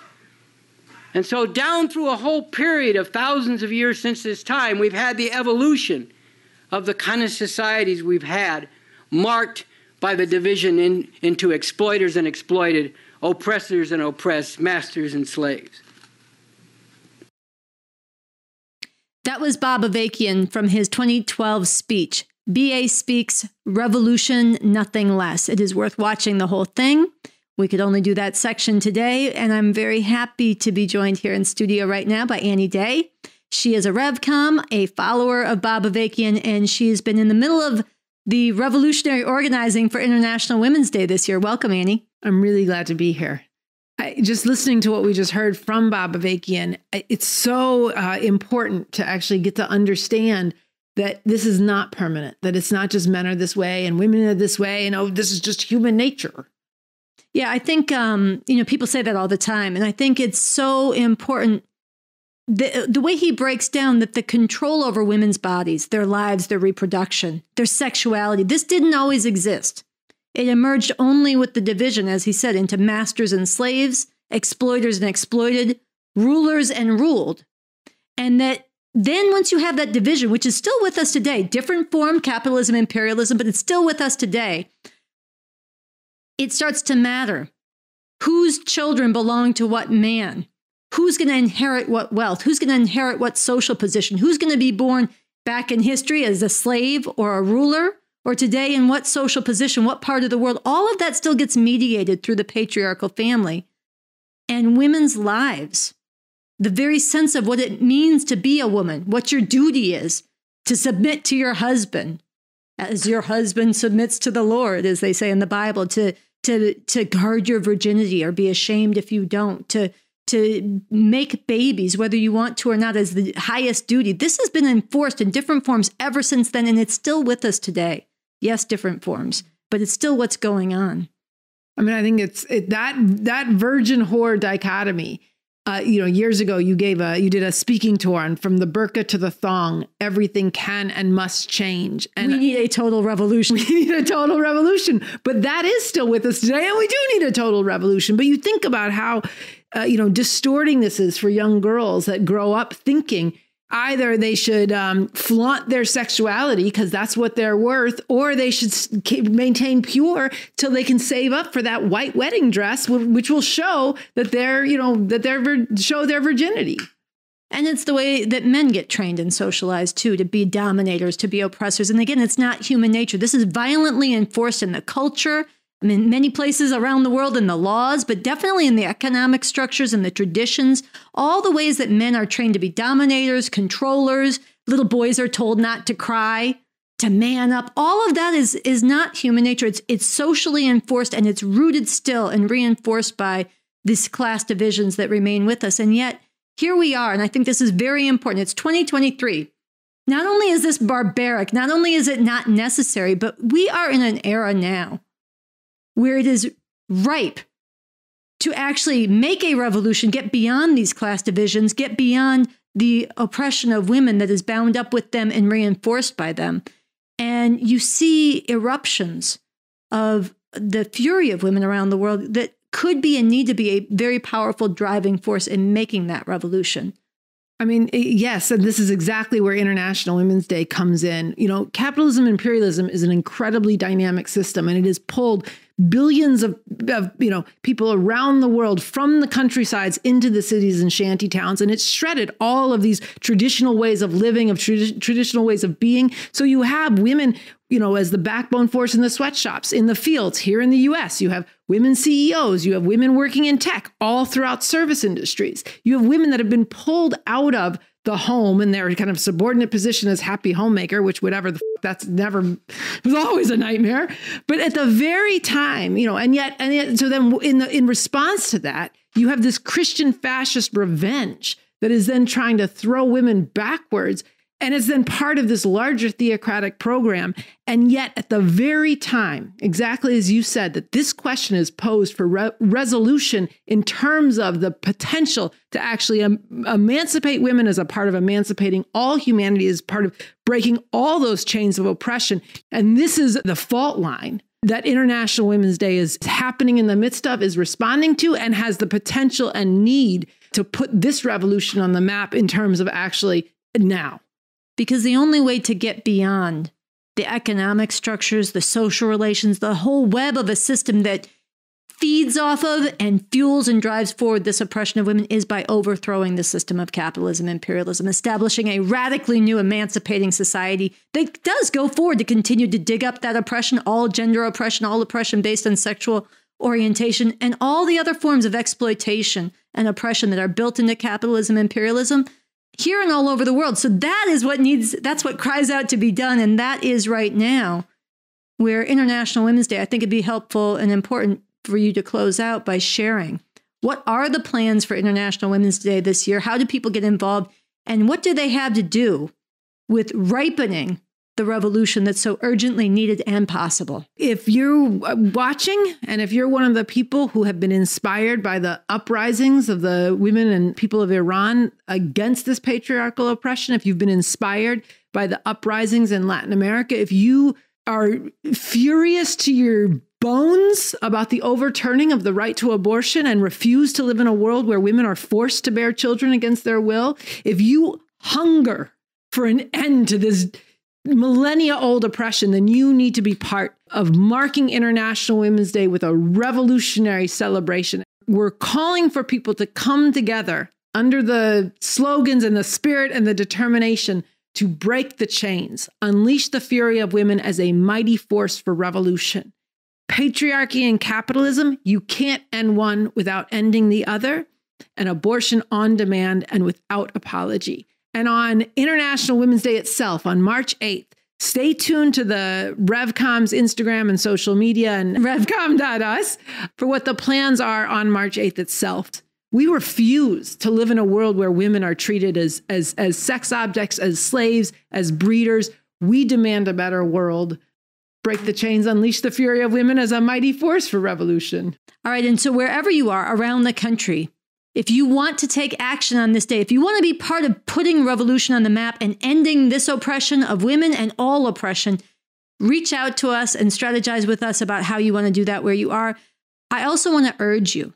And so, down through a whole period of thousands of years since this time, we've had the evolution of the kind of societies we've had, marked by the division in, into exploiters and exploited, oppressors and oppressed, masters and slaves. That was Bob Avakian from his 2012 speech. BA Speaks Revolution, Nothing Less. It is worth watching the whole thing. We could only do that section today, and I'm very happy to be joined here in studio right now by Annie Day. She is a RevCom, a follower of Bob Avakian, and she has been in the middle of the revolutionary organizing for International Women's Day this year. Welcome, Annie. I'm really glad to be here. I, just listening to what we just heard from Bob Avakian, it's so uh, important to actually get to understand that this is not permanent, that it's not just men are this way and women are this way, and oh, this is just human nature. Yeah, I think um, you know people say that all the time, and I think it's so important the, the way he breaks down that the control over women's bodies, their lives, their reproduction, their sexuality, this didn't always exist. It emerged only with the division, as he said, into masters and slaves, exploiters and exploited, rulers and ruled. And that then, once you have that division, which is still with us today, different form, capitalism, imperialism, but it's still with us today, it starts to matter. Whose children belong to what man? who's going to inherit what wealth, who's going to inherit what social position, who's going to be born back in history as a slave or a ruler, or today in what social position, what part of the world. All of that still gets mediated through the patriarchal family. And women's lives, the very sense of what it means to be a woman, what your duty is, to submit to your husband, as your husband submits to the Lord, as they say in the Bible, to to to guard your virginity or be ashamed if you don't, to to make babies, whether you want to or not, as the highest duty. This has been enforced in different forms ever since then, and it's still with us today. Yes, different forms, but it's still what's going on. I mean, I think it's it, that that virgin whore dichotomy. Uh, you know, years ago, you gave a you did a speaking tour on from the burqa to the thong. Everything can and must change, and we need a total revolution. [laughs] We need a total revolution, but that is still with us today, and we do need a total revolution. But you think about how uh, you know, distorting this is for young girls that grow up thinking either they should um, flaunt their sexuality because that's what they're worth, or they should maintain pure till they can save up for that white wedding dress, which will show that they're, you know, that they're show their virginity. And it's the way that men get trained and socialized too, to be dominators, to be oppressors. And again, it's not human nature. This is violently enforced in the culture I mean, many places around the world in the laws, but definitely in the economic structures and the traditions, all the ways that men are trained to be dominators, controllers, little boys are told not to cry, to man up. All of that is is not human nature. It's it's socially enforced and it's rooted still and reinforced by these class divisions that remain with us. And yet here we are, and I think this is very important. It's 2023. Not only is this barbaric, not only is it not necessary, but we are in an era now where it is ripe to actually make a revolution, get beyond these class divisions, get beyond the oppression of women that is bound up with them and reinforced by them. And you see eruptions of the fury of women around the world that could be and need to be a very powerful driving force in making that revolution. I mean, eh, yes, and this is exactly where International Women's Day comes in. You know, capitalism imperialism is an incredibly dynamic system and it is pulled billions of, of, you know people around the world from the countrysides into the cities and shanty towns and it's shredded all of these traditional ways of living of tra- traditional ways of being so you have women you know, as the backbone force in the sweatshops, in the fields here in the US. You have women CEOs, you have women working in tech all throughout service industries. You have women that have been pulled out of the home and their kind of subordinate position as happy homemaker, which whatever the f- that's never was always a nightmare. But at the very time, you know, and yet, and yet, so then in the in response to that, you have this Christian fascist revenge that is then trying to throw women backwards and it's then part of this larger theocratic program. And yet, at the very time, exactly as you said, that this question is posed for re- resolution in terms of the potential to actually em- emancipate women as a part of emancipating all humanity, as part of breaking all those chains of oppression. And this is the fault line that International Women's Day is happening in the midst of, is responding to, and has the potential and need to put this revolution on the map in terms of actually now because the only way to get beyond the economic structures, the social relations, the whole web of a system that feeds off of and fuels and drives forward this oppression of women is by overthrowing the system of capitalism, imperialism, establishing a radically new emancipating society that does go forward to continue to dig up that oppression, all gender oppression, all oppression based on sexual orientation, and all the other forms of exploitation and oppression that are built into capitalism, imperialism and all over the world. So that is what needs, that's what cries out to be done. And that is right now where International Women's Day, I think it'd be helpful and important for you to close out by sharing. What are the plans for International Women's Day this year? How do people get involved? And what do they have to do with ripening the revolution that's so urgently needed and possible. If you're watching and if you're one of the people who have been inspired by the uprisings of the women and people of Iran against this patriarchal oppression, if you've been inspired by the uprisings in Latin America, if you are furious to your bones about the overturning of the right to abortion and refuse to live in a world where women are forced to bear children against their will, if you hunger for an end to this millennia old oppression, then you need to be part of marking International Women's Day with a revolutionary celebration. We're calling for people to come together under the slogans and the spirit and the determination to break the chains, unleash the fury of women as a mighty force for revolution. Patriarchy and capitalism, you can't end one without ending the other, and abortion on demand and without apology. And on International Women's Day itself, on March 8th, stay tuned to the RevCom's Instagram and social media and [laughs] revcom.us for what the plans are on March 8th itself. We refuse to live in a world where women are treated as, as, as sex objects, as slaves, as breeders. We demand a better world. Break the chains, unleash the fury of women as a mighty force for revolution. All right. And so, wherever you are around the country, if you want to take action on this day, if you want to be part of putting revolution on the map and ending this oppression of women and all oppression, reach out to us and strategize with us about how you want to do that where you are. I also want to urge you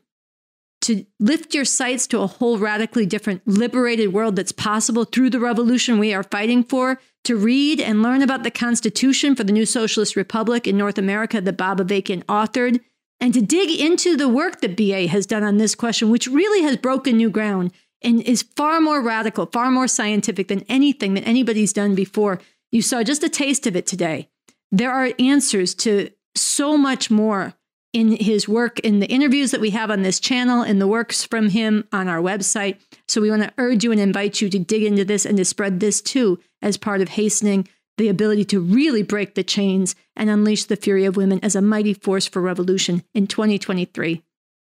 to lift your sights to a whole radically different, liberated world that's possible through the revolution we are fighting for, to read and learn about the Constitution for the new Socialist Republic in North America that Bob Avakian authored and to dig into the work that BA has done on this question, which really has broken new ground and is far more radical, far more scientific than anything that anybody's done before. You saw just a taste of it today. There are answers to so much more in his work, in the interviews that we have on this channel, in the works from him on our website. So we want to urge you and invite you to dig into this and to spread this too as part of hastening the ability to really break the chains and unleash the fury of women as a mighty force for revolution in 2023.